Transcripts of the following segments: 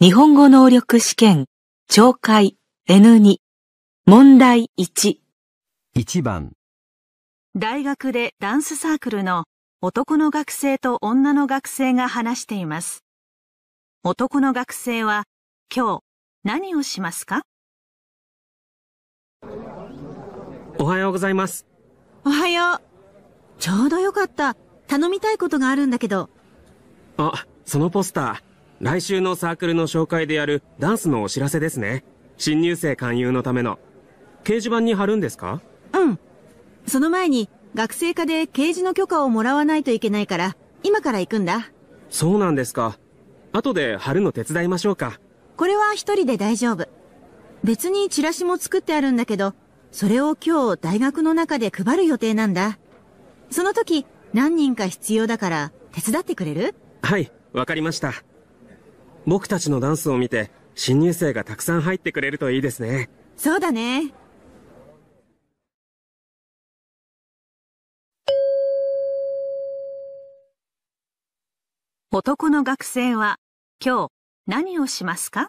日本語能力試験、懲戒 N2、問題1。1番、大学でダンスサークルの男の学生と女の学生が話しています。男の学生は今日何をしますか？おはようございます。おはよう。ちょうどよかった。頼みたいことがあるんだけど。あ、そのポスター。来週のサークルの紹介でやるダンスのお知らせですね。新入生勧誘のための。掲示板に貼るんですか？うん。その前に、学生課で掲示の許可をもらわないといけないから、今から行くんだ。そうなんですか。後で貼るの手伝いましょうか。これは一人で大丈夫。別にチラシも作ってあるんだけど、それを今日大学の中で配る予定なんだ。その時、何人か必要だから、手伝ってくれる？はい、わかりました。僕たちのダンスを見て、新入生がたくさん入ってくれるといいですね。そうだね。男の学生は今日何をしますか？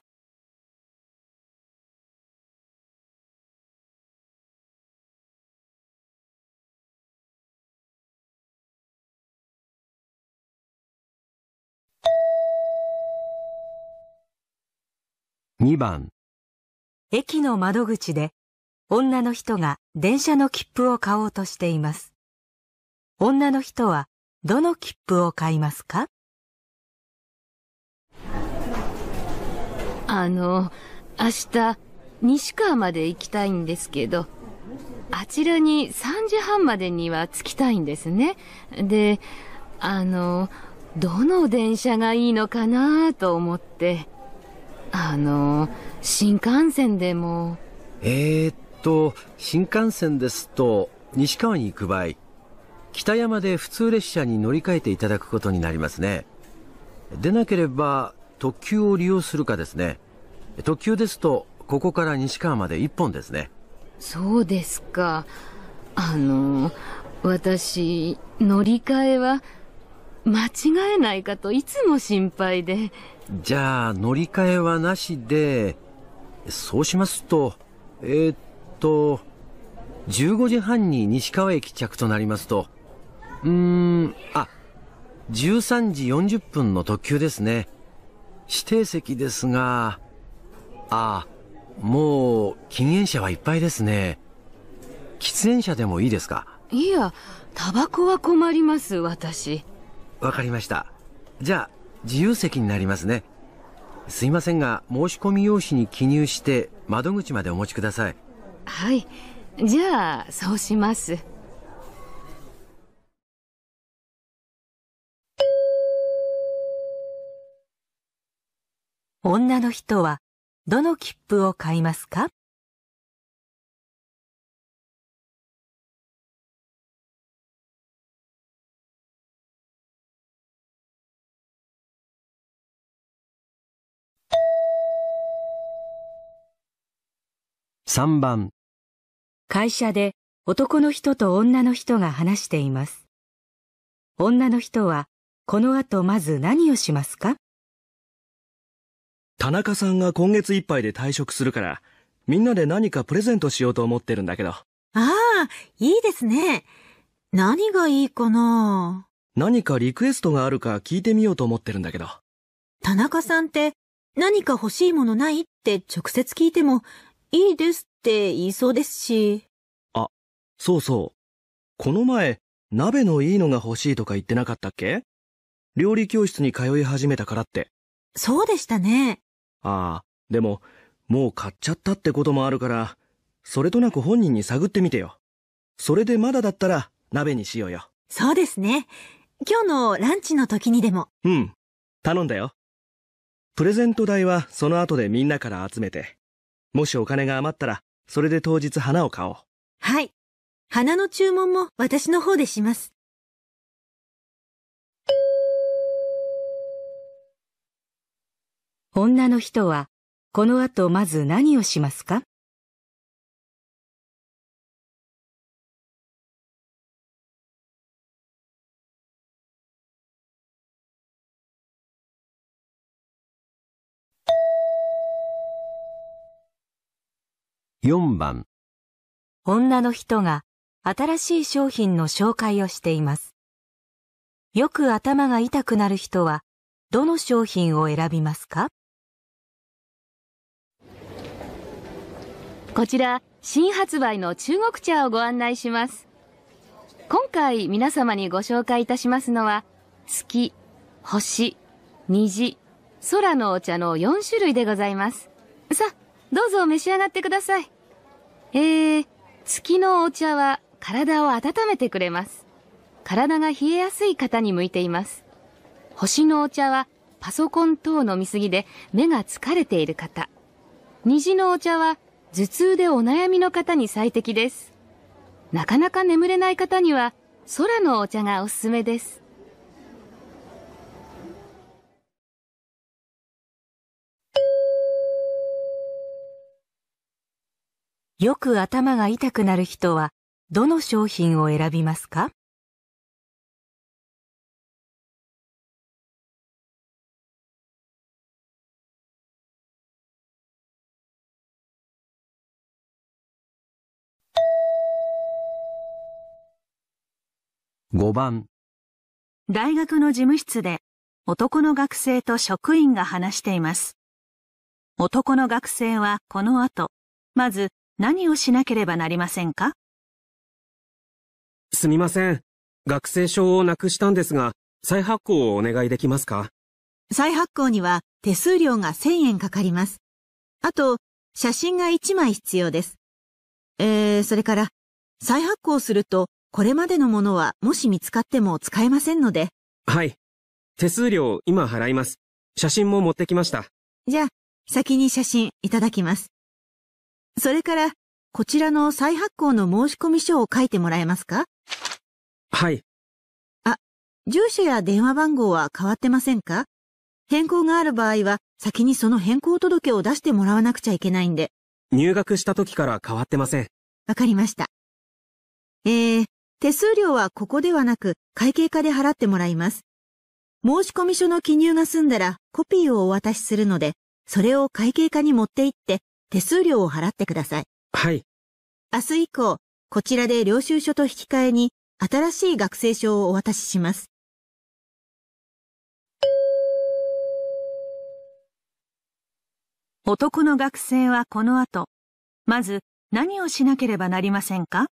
2番、駅の窓口で女の人が電車の切符を買おうとしています。女の人はどの切符を買いますか？あの、明日、西川まで行きたいんですけど、あちらに3時半までには着きたいんですね。で、あの、どの電車がいいのかなと思って、あの、新幹線でも、えー、っと、新幹線ですと、西川に行く場合、北山で普通列車に乗り換えていただくことになりますね。でなければ、特急を利用するかですね。特急ですと、ここから西川まで1本ですね。そうですか。あの、私、乗り換えは、間違えないかといつも心配で。じゃあ、乗り換えはなしで、そうしますと、えーっと、15時半に西川駅着となりますと、うーん、あ、13時40分の特急ですね。指定席ですが、あ、もう禁煙車はいっぱいですね。喫煙車でもいいですか？いや、タバコは困ります、私。わかりました。じゃあ、自由席になりますね。すいませんが、申し込み用紙に記入して、窓口までお持ちください。はい。じゃあ、そうします。女の人はどの切符を買いますか？3番、会社で男の人と女の人が話しています。女の人はこの後まず何をしますか？田中さんが今月いっぱいで退職するから、みんなで何かプレゼントしようと思ってるんだけど、ああ、いいですね。何がいいかな？何かリクエストがあるか聞いてみようと思ってるんだけど。田中さんって何か欲しいものない？って直接聞いてもいいですって言いそうですし。そうそう。この前、鍋のいいのが欲しいとか言ってなかったっけ？料理教室に通い始めたからって。そうでしたね。ああ、でも、もう買っちゃったってこともあるから、それとなく本人に探ってみてよ。それでまだだったら、鍋にしようよ。そうですね。今日のランチの時にでも。うん。頼んだよ。プレゼント代はその後でみんなから集めて。もしお金が余ったら、それで当日花を買おう。はい。花の注文も私の方でします。女の人はこの後まず何をしますか？4番女の人が新しい商品の紹介をしています。よく頭が痛くなる人はどの商品を選びますか？こちら、新発売の中国茶をご案内します。今回皆様にご紹介いたしますのは、月、星、虹、空のお茶の4種類でございます。さあ、どうぞ召し上がってください。え、月のお茶は体を温めてくれます。体が冷えやすい方に向いています。星のお茶はパソコン等の見過ぎで目が疲れている方。虹のお茶は頭痛でお悩みの方に最適です。なかなか眠れない方には空のお茶がおすすめです。よく頭が痛くなる人はどの商品を選びますか？5番大学の事務室で男の学生と職員が話しています。男の学生はこの後、まず何をしなければなりませんか？すみません。学生証をなくしたんですが、再発行をお願いできますか？再発行には手数料が1000円かかります。あと、写真が1枚必要です。えー、それから、再発行すると、これまでのものはもし見つかっても使えませんので、はい。手数料今払います。写真も持ってきました。じゃあ、先に写真いただきます。それから、こちらの再発行の申込書を書いてもらえますか？はい。住所や電話番号は変わってませんか？変更がある場合は、先にその変更届を出してもらわなくちゃいけないんで、入学した時から変わってません。わかりました。えー、手数料はここではなく会計課で払ってもらいます。申込書の記入が済んだらコピーをお渡しするので、それを会計課に持って行って手数料を払ってください。はい。明日以降、こちらで領収書と引き換えに新しい学生証をお渡しします。男の学生はこの後、まず何をしなければなりませんか？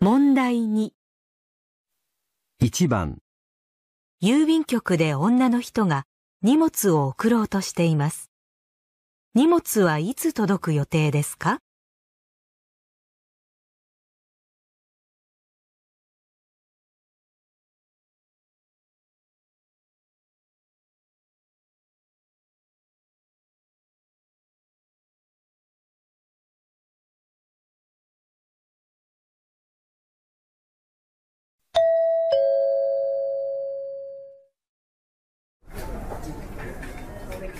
問題2 1番。郵便局で女の人が荷物を送ろうとしています。荷物はいつ届く予定ですか？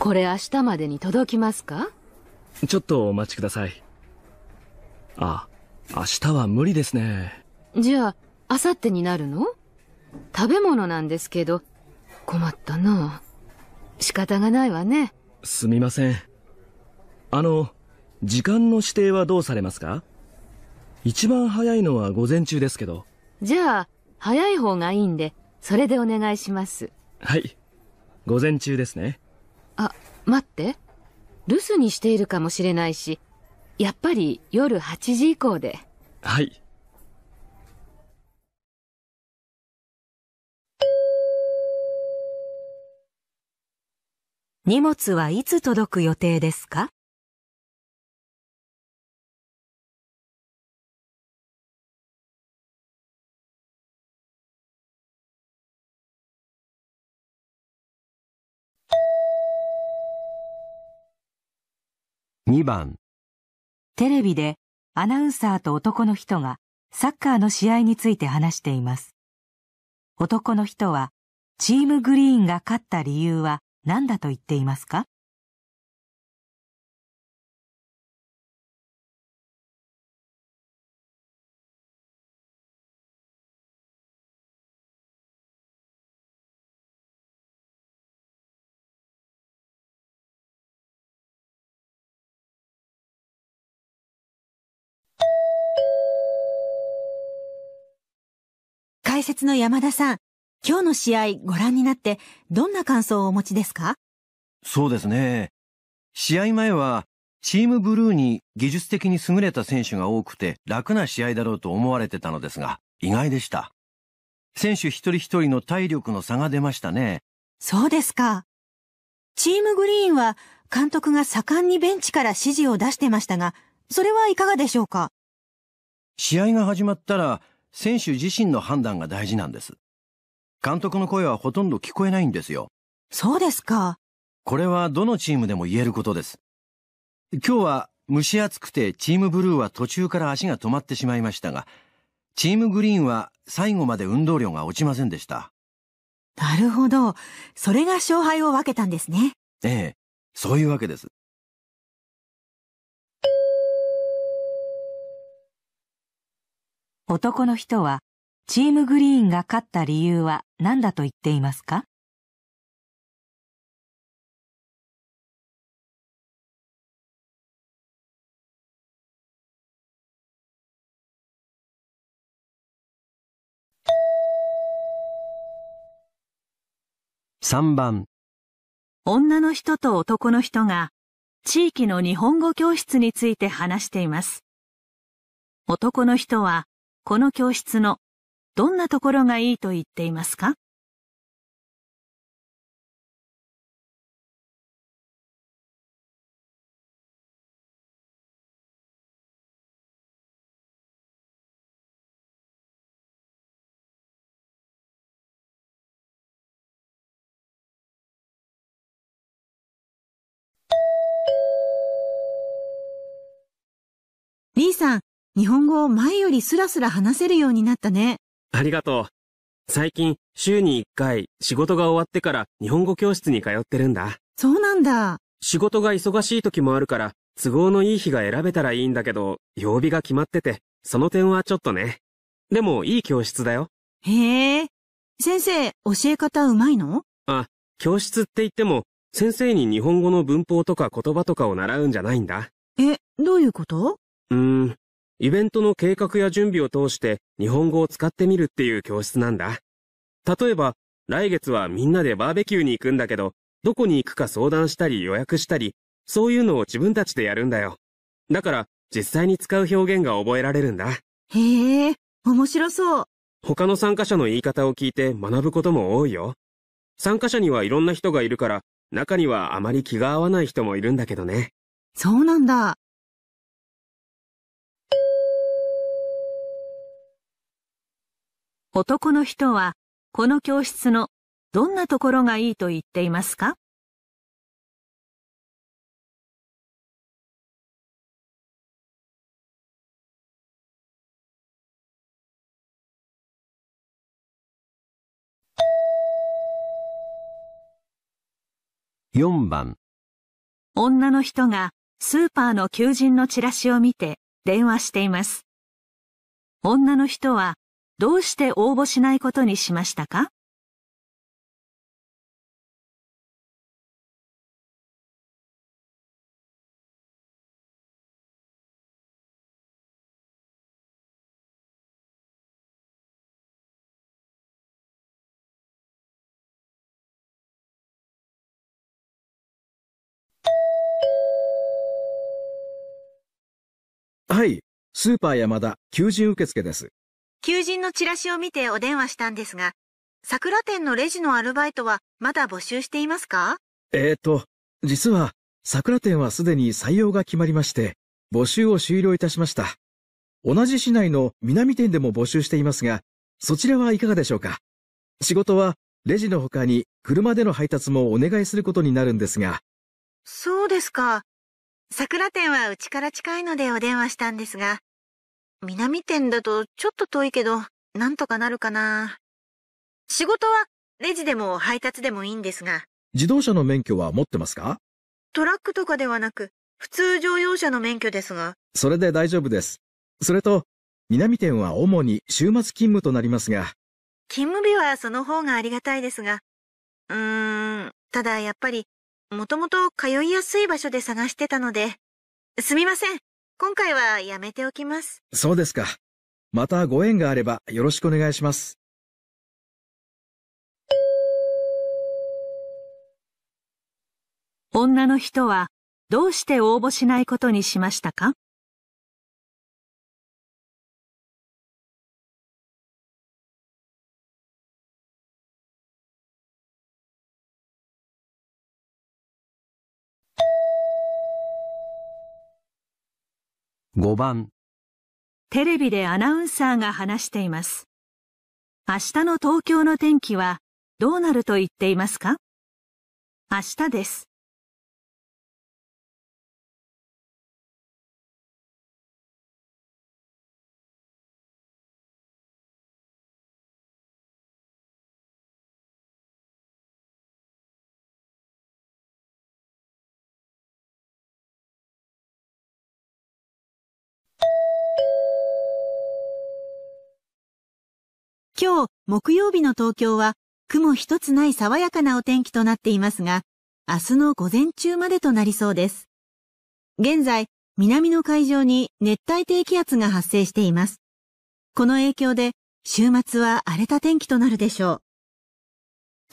これ明日までに届きますか？ちょっとお待ちください。あ、明日は無理ですね。じゃあ、明後日になるの？食べ物なんですけど、困ったな。仕方がないわね。すみません。あの、時間の指定はどうされますか？一番早いのは午前中ですけど。じゃあ、早い方がいいんで、それでお願いします。はい。午前中ですね。あ、待って。留守にしているかもしれないし、やっぱり夜8時以降で。はい。荷物はいつ届く予定ですか？2番テレビでアナウンサーと男の人がサッカーの試合について話しています。男の人はチームグリーンが勝った理由は何だと言っていますか？説の山田さん、今日の試合ご覧になってどんな感想をお持ちですか？そうですね。試合前は、チームブルーに技術的に優れた選手が多くて楽な試合だろうと思われてたのですが、意外でした。選手一人一人の体力の差が出ましたね。そうですか。チームグリーンは監督が盛んにベンチから指示を出してましたが、それはいかがでしょうか？試合が始まったら、選手自身の判断が大事なんです。監督の声はほとんど聞こえないんですよ。そうですか。これはどのチームでも言えることです。今日は蒸し暑くてチームブルーは途中から足が止まってしまいましたが、チームグリーンは最後まで運動量が落ちませんでした。なるほど。それが勝敗を分けたんですね。ええ、そういうわけです。男の人は、チームグリーンが勝った理由は何だと言っていますか？3番女の人と男の人が地域の日本語教室について話しています。男の人はこの教室のどんなところがいいと言っていますか？日本語を前よりスラスラ話せるようになったね。ありがとう。最近、週に1回、仕事が終わってから日本語教室に通ってるんだ。そうなんだ。仕事が忙しい時もあるから、都合のいい日が選べたらいいんだけど、曜日が決まってて、その点はちょっとね。でも、いい教室だよ。へえ。先生、教え方うまいの？あ、教室って言っても、先生に日本語の文法とか言葉とかを習うんじゃないんだ。え、どういうこと？うーん、イベントの計画や準備を通して日本語を使ってみるっていう教室なんだ。例えば、来月はみんなでバーベキューに行くんだけど、どこに行くか相談したり予約したり、そういうのを自分たちでやるんだよ。だから、実際に使う表現が覚えられるんだ。へえ、面白そう。他の参加者の言い方を聞いて学ぶことも多いよ。参加者にはいろんな人がいるから、中にはあまり気が合わない人もいるんだけどね。そうなんだ。男の人はこの教室のどんなところがいいと言っていますか？4番女の人がスーパーの求人のチラシを見て電話しています。女の人はどうして応募しないことにしましたか？はい、スーパー山田、求人受付です。求人のチラシを見てお電話したんですが、桜店のレジのアルバイトはまだ募集していますか？えーと、実は、桜店はすでに採用が決まりまして、募集を終了いたしました。同じ市内の南店でも募集していますが、そちらはいかがでしょうか？仕事は、レジの他に車での配達もお願いすることになるんですが。そうですか。桜店はうちから近いのでお電話したんですが、南店だとちょっと遠いけど、なんとかなるかな。仕事はレジでも配達でもいいんですが。自動車の免許は持ってますか？トラックとかではなく、普通乗用車の免許ですが。それで大丈夫です。それと、南店は主に週末勤務となりますが。勤務日はその方がありがたいですが。うーん、ただやっぱり、もともと通いやすい場所で探してたので。すみません。今回はやめておきます。そうですか。またご縁があればよろしくお願いします。女の人はどうして応募しないことにしましたか？5番、テレビでアナウンサーが話しています。明日の東京の天気はどうなると言っていますか？明日です。今日、木曜日の東京は、雲一つない爽やかなお天気となっていますが、明日の午前中までとなりそうです。現在、南の海上に熱帯低気圧が発生しています。この影響で、週末は荒れた天気となるでしょう。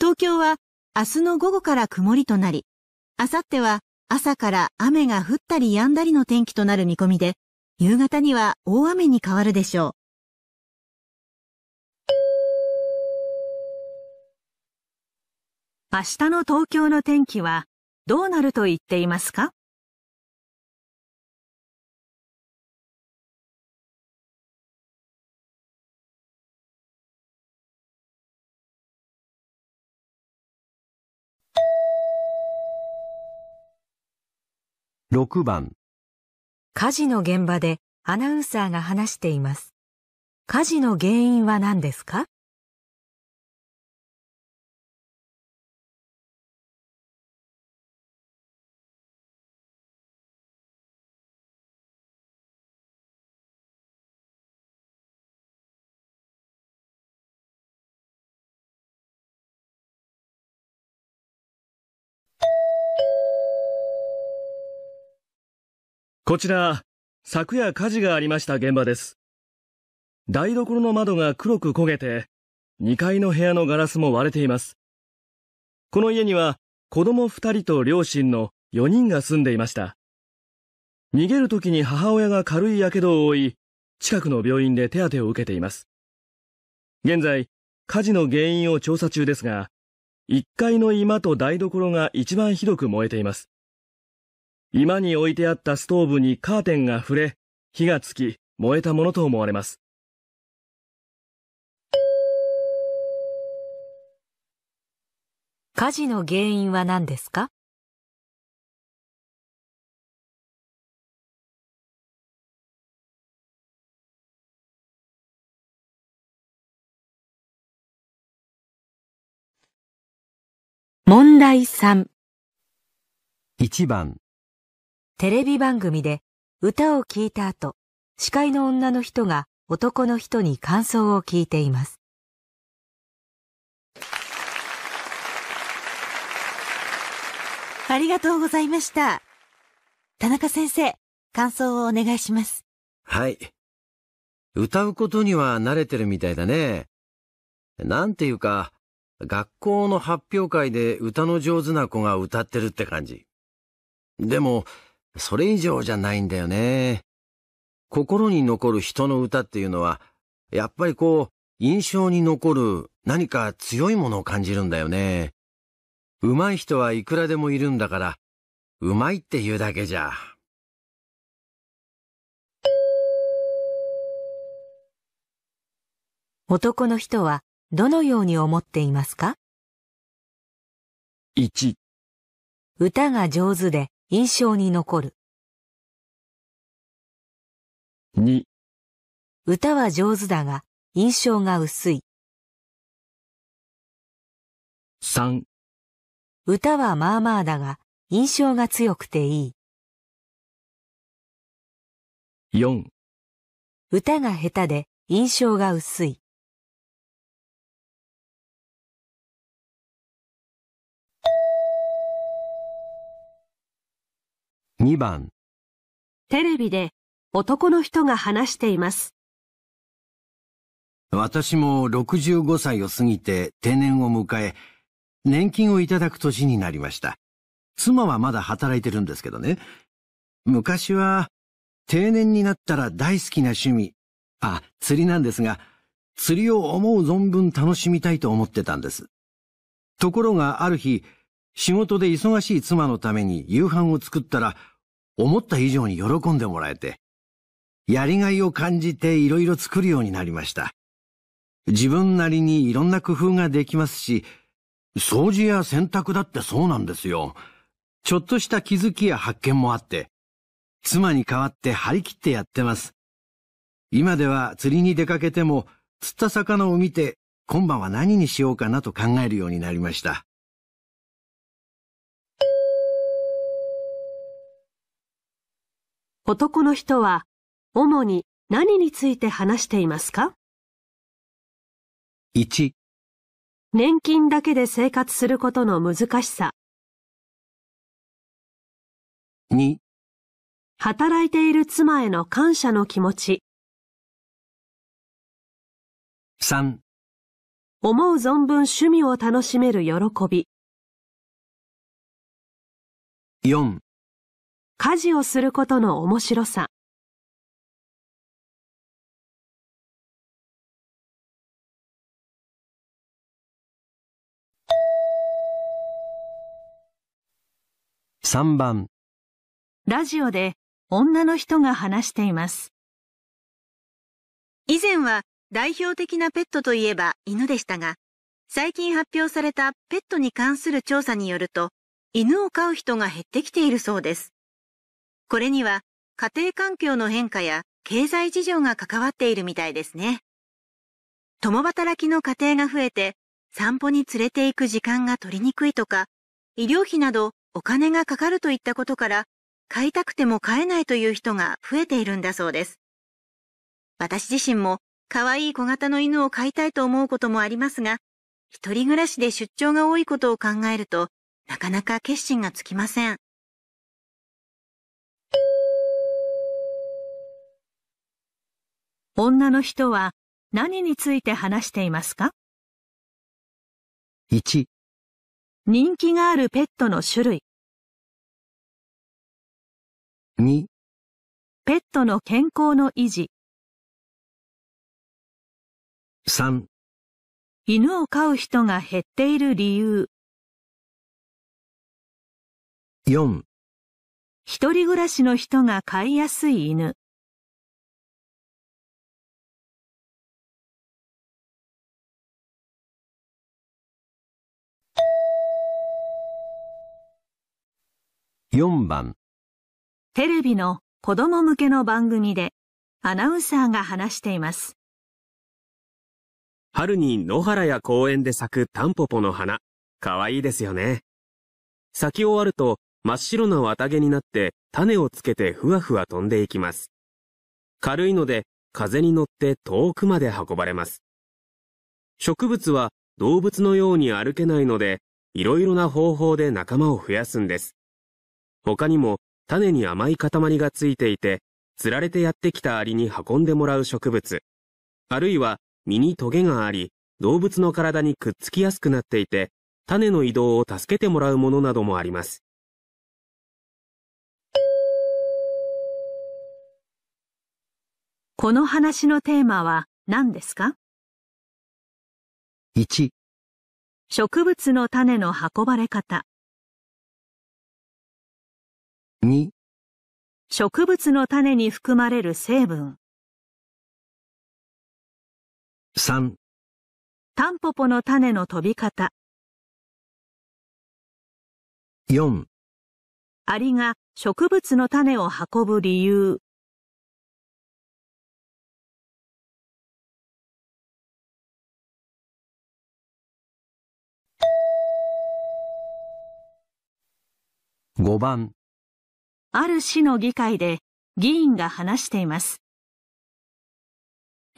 東京は、明日の午後から曇りとなり、明後日は朝から雨が降ったり止んだりの天気となる見込みで、夕方には大雨に変わるでしょう。明日の東京の天気はどうなると言っていますか？6番、火事の現場でアナウンサーが話しています。火事の原因は何ですか？こちら、昨夜火事がありました現場です。台所の窓が黒く焦げて、2階の部屋のガラスも割れています。この家には子供2人と両親の4人が住んでいました。逃げる時に母親が軽い火傷を負い、近くの病院で手当てを受けています。現在、火事の原因を調査中ですが、1階の居間と台所が一番ひどく燃えています。居間に置いてあったストーブにカーテンが触れ、火がつき、燃えたものと思われます。火事の原因は何ですか？問題3 1番、テレビ番組で歌を聴いた後、司会の女の人が男の人に感想を聞いています。ありがとうございました。田中先生、感想をお願いします。はい。歌うことには慣れてるみたいだね。なんていうか、学校の発表会で歌の上手な子が歌ってるって感じ。でも、それ以上じゃないんだよね。心に残る人の歌っていうのは、やっぱりこう、印象に残る何か強いものを感じるんだよね。上手い人はいくらでもいるんだから、上手いって言うだけじゃ。男の人はどのように思っていますか？1、歌が上手で印象に残る。2、歌は上手だが印象が薄い。3、歌はまあまあだが印象が強くていい。4、歌が下手で印象が薄い。2番、テレビで男の人が話しています。私も65歳を過ぎて定年を迎え、年金をいただく年になりました。妻はまだ働いてるんですけどね。昔は定年になったら大好きな趣味、あ、釣りなんですが、釣りを思う存分楽しみたいと思ってたんです。ところがある日、仕事で忙しい妻のために夕飯を作ったら、思った以上に喜んでもらえて、やりがいを感じていろいろ作るようになりました。自分なりにいろんな工夫ができますし、掃除や洗濯だってそうなんですよ。ちょっとした気づきや発見もあって、妻に代わって張り切ってやってます。今では釣りに出かけても、釣った魚を見て、今晩は何にしようかなと考えるようになりました。男の人は、主に何について話していますか ?1 年金だけで生活することの難しさ。2働いている妻への感謝の気持ち。3思う存分趣味を楽しめる喜び。4家事をすることの面白さ。3番ラジオで女の人が話しています。以前は代表的なペットといえば犬でしたが、最近発表されたペットに関する調査によると、犬を飼う人が減ってきているそうです。これには家庭環境の変化や経済事情が関わっているみたいですね。共働きの家庭が増えて散歩に連れて行く時間が取りにくいとか、医療費などお金がかかるといったことから、飼いたくても飼えないという人が増えているんだそうです。私自身も可愛い小型の犬を飼いたいと思うこともありますが、一人暮らしで出張が多いことを考えると、なかなか決心がつきません。女の人は何について話していますか ?1 人気があるペットの種類。2ペットの健康の維持。3犬を飼う人が減っている理由。4一人暮らしの人が飼いやすい犬4番テレビの子供向けの番組でアナウンサーが話しています。春に野原や公園で咲くタンポポの花、かわいいですよね。咲き終わると真っ白な綿毛になって種をつけてふわふわ飛んでいきます。軽いので風に乗って遠くまで運ばれます。植物は動物のように歩けないので、いろいろな方法で仲間を増やすんです。他にも種に甘い塊がついていて、釣られてやってきたアリに運んでもらう植物。あるいは実にトゲがあり、動物の体にくっつきやすくなっていて、種の移動を助けてもらうものなどもあります。この話のテーマは何ですか ?1 植物の種の運ばれ方2植物の種に含まれる成分。3タンポポの種の飛び方。4アリが植物の種を運ぶ理由。5番ある市の議会で議員が話しています。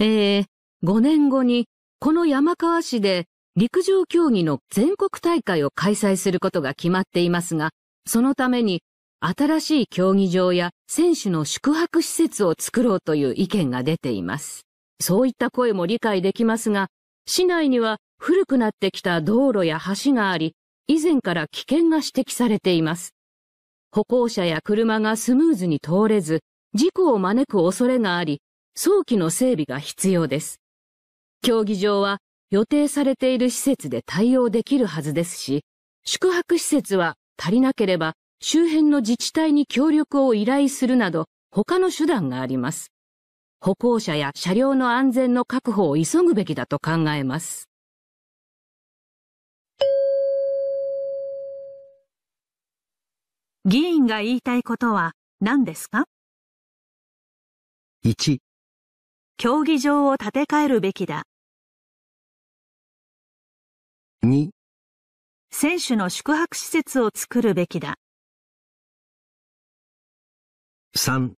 えー、5年後にこの山川市で陸上競技の全国大会を開催することが決まっていますが、そのために新しい競技場や選手の宿泊施設を作ろうという意見が出ています。そういった声も理解できますが、市内には古くなってきた道路や橋があり、以前から危険が指摘されています。歩行者や車がスムーズに通れず、事故を招く恐れがあり、早期の整備が必要です。競技場は予定されている施設で対応できるはずですし、宿泊施設は足りなければ周辺の自治体に協力を依頼するなど他の手段があります。歩行者や車両の安全の確保を急ぐべきだと考えます。議員が言いたいことは何ですか ?1 競技場を建て替えるべきだ。2選手の宿泊施設を作るべきだ。3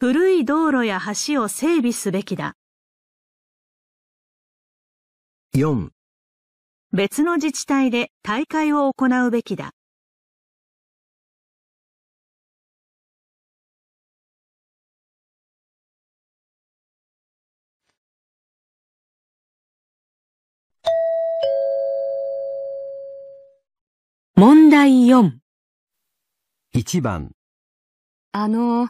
古い道路や橋を整備すべきだ。4別の自治体で大会を行うべきだ。問題4。1番。あの、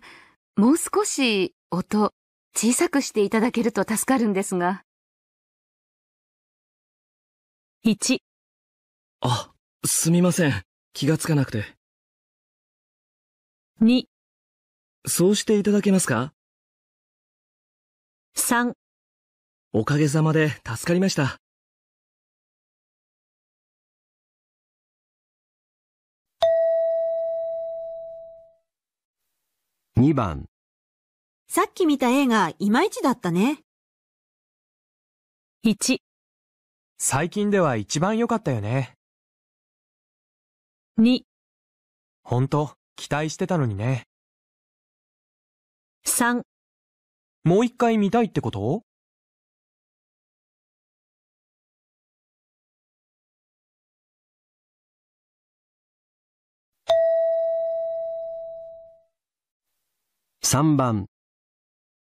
もう少し音小さくしていただけると助かるんですが。1。あ、すみません。気がつかなくて。2。そうしていただけますか ?3。おかげさまで助かりました。2番。さっき見た映画、いまいちだったね。1。最近では一番良かったよね。2。ほんと、期待してたのにね。3。もう一回見たいってこと？3番。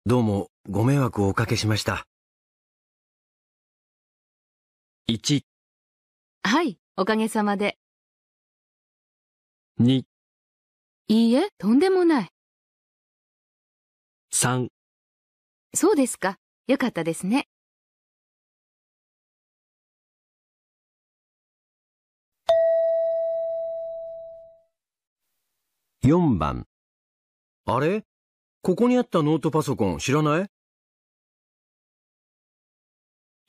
どうもご迷惑をおかけしました。1、はい、おかげさまで。2、いいえ、とんでもない。3、そうですか。よかったですね。4番。あれ？ここにあったノートパソコン知らない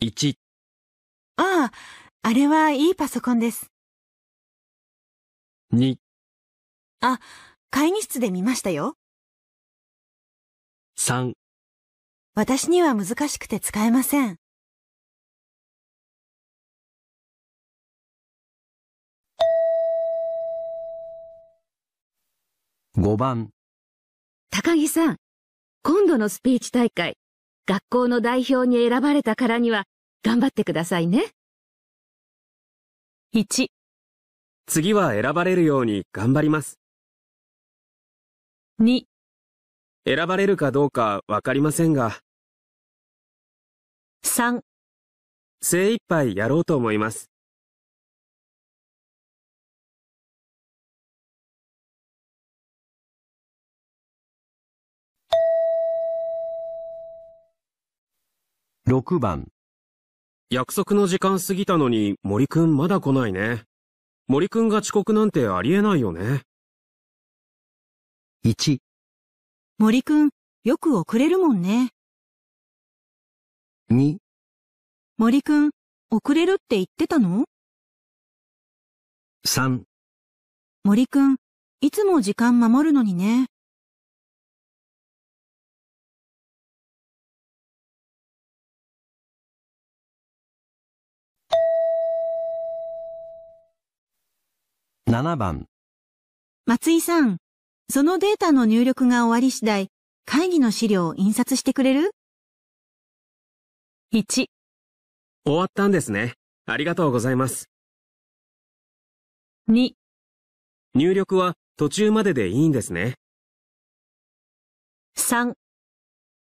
?1、ああ、あれはいいパソコンです。2、あ、会議室で見ましたよ。3、私には難しくて使えません。5番。高木さん、今度のスピーチ大会、学校の代表に選ばれたからには、頑張ってくださいね。1。次は選ばれるように頑張ります。2。選ばれるかどうかわかりませんが。3。精一杯やろうと思います。6番。約束の時間過ぎたのに森くんまだ来ないね。森くんが遅刻なんてありえないよね。1。森くん、よく遅れるもんね。2。森くん、遅れるって言ってたの ?3。森くん、いつも時間守るのにね。7番。松井さん、そのデータの入力が終わり次第、会議の資料を印刷してくれる ?1。終わったんですね。ありがとうございます。2。入力は途中まででいいんですね。3。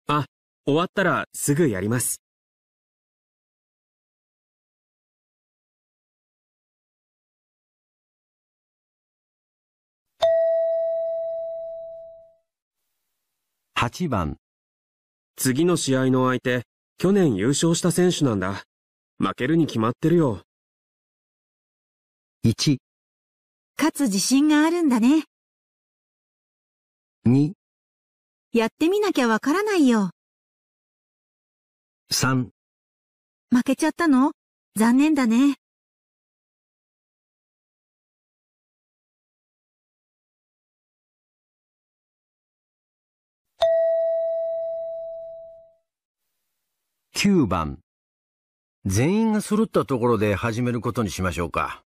あ、終わったらすぐやります。8番、次の試合の相手、去年優勝した選手なんだ。負けるに決まってるよ。1、勝つ自信があるんだね。2、やってみなきゃわからないよ。3、負けちゃったの？残念だね。9番。全員が揃ったところで始めることにしましょうか。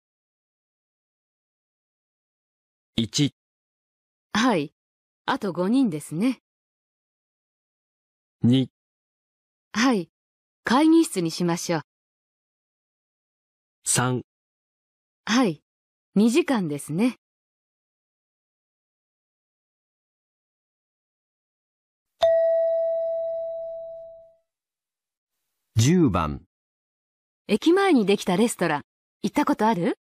1、はい。あと5人ですね。2、はい。会議室にしましょう。3、はい。2時間ですね。10番。駅前にできたレストラン、行ったことある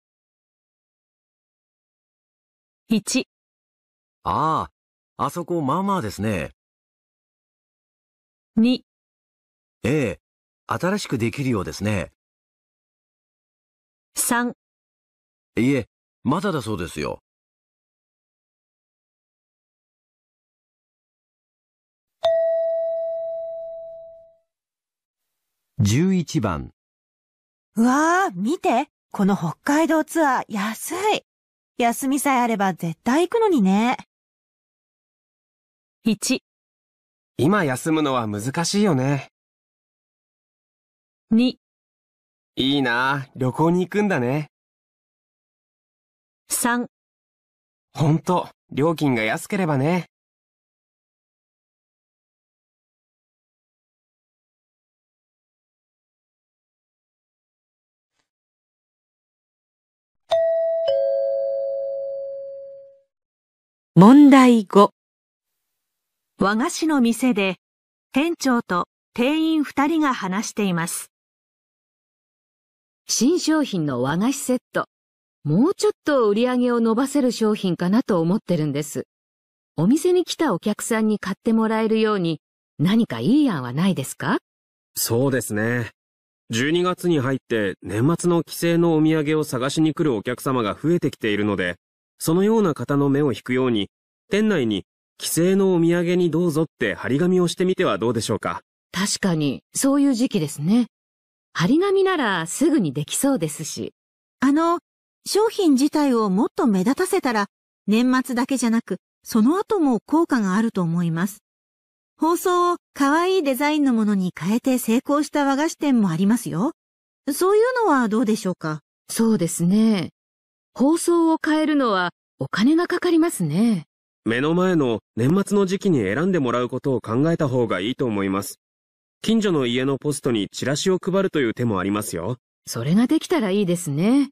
?1、ああ、あそこまあまあですね。2、ええ、新しくできるようですね。3、いえ、まだだそうですよ。11番。うわー、見て。この北海道ツアー、安い。休みさえあれば絶対行くのにね。1、今休むのは難しいよね。2、いいな旅行に行くんだね。3、ほんと、料金が安ければね。問題5和菓子の店で店長と店員2人が話しています。新商品の和菓子セット。もうちょっと売り上げを伸ばせる商品かなと思ってるんです。お店に来たお客さんに買ってもらえるように何かいい案はないですか？そうですね。12月に入って年末の帰省のお土産を探しに来るお客様が増えてきているので、そのような方の目を引くように、店内に帰省のお土産にどうぞって張り紙をしてみてはどうでしょうか？確かに、そういう時期ですね。張り紙ならすぐにできそうですし。あの、商品自体をもっと目立たせたら、年末だけじゃなく、その後も効果があると思います。包装を可愛いデザインのものに変えて成功した和菓子店もありますよ。そういうのはどうでしょうか？そうですね。包装を変えるのはお金がかかりますね。目の前の年末の時期に選んでもらうことを考えた方がいいと思います。近所の家のポストにチラシを配るという手もありますよ。それができたらいいですね。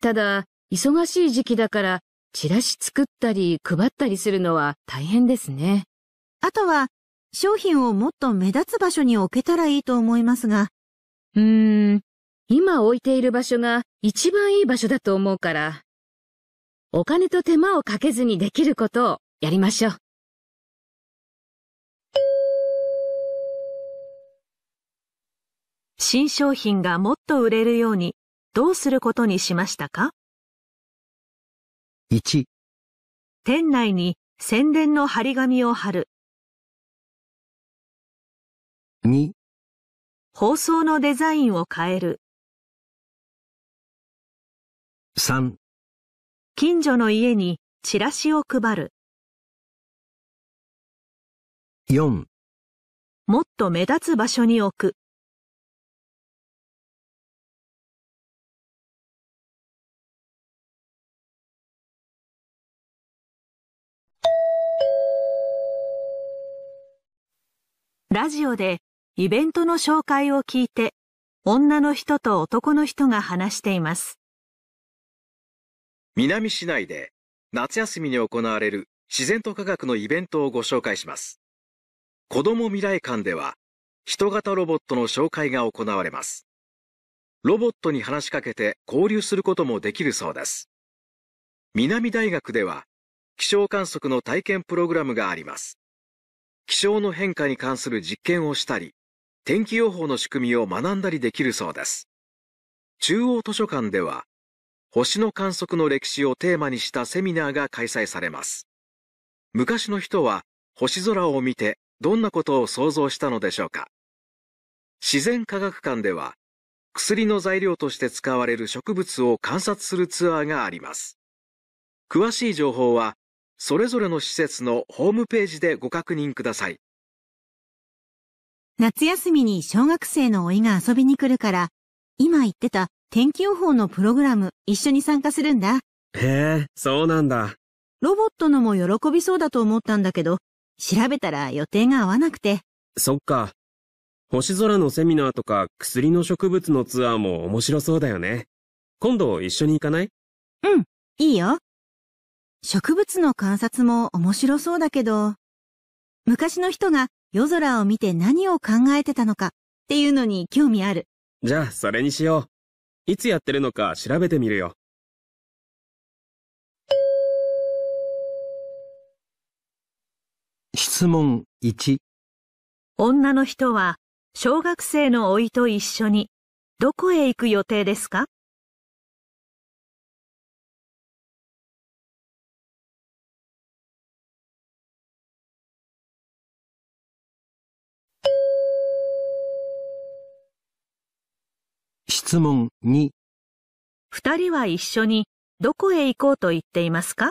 ただ、忙しい時期だから、チラシ作ったり配ったりするのは大変ですね。あとは、商品をもっと目立つ場所に置けたらいいと思いますが。うーん、今置いている場所が一番いい場所だと思うから、お金と手間をかけずにできることをやりましょう。新商品がもっと売れるようにどうすることにしましたか？1、店内に宣伝の張り紙を貼る。2、放送のデザインを変える。3、近所の家にチラシを配る。4、もっと目立つ場所に置く。ラジオでイベントの紹介を聞いて、女の人と男の人が話しています。南市内で夏休みに行われる自然と科学のイベントをご紹介します。子ども未来館では人型ロボットの紹介が行われます。ロボットに話しかけて交流することもできるそうです。南大学では気象観測の体験プログラムがあります。気象の変化に関する実験をしたり、天気予報の仕組みを学んだりできるそうです。中央図書館では、星の観測の歴史をテーマにしたセミナーが開催されます。昔の人は星空を見てどんなことを想像したのでしょうか？自然科学館では薬の材料として使われる植物を観察するツアーがあります。詳しい情報はそれぞれの施設のホームページでご確認ください。夏休みに小学生の甥が遊びに来るから、今言ってた天気予報のプログラム一緒に参加するんだ。へえ、そうなんだ。ロボットのも喜びそうだと思ったんだけど、調べたら予定が合わなくて。そっか。星空のセミナーとか薬の植物のツアーも面白そうだよね。今度一緒に行かない？うん、いいよ。植物の観察も面白そうだけど、昔の人が夜空を見て何を考えてたのかっていうのに興味ある。じゃあ、それにしよう。いつやってるのか調べてみるよ。質問1女の人は小学生の甥と一緒にどこへ行く予定ですか？問2二人は一緒にどこへ行こうと言っていますか？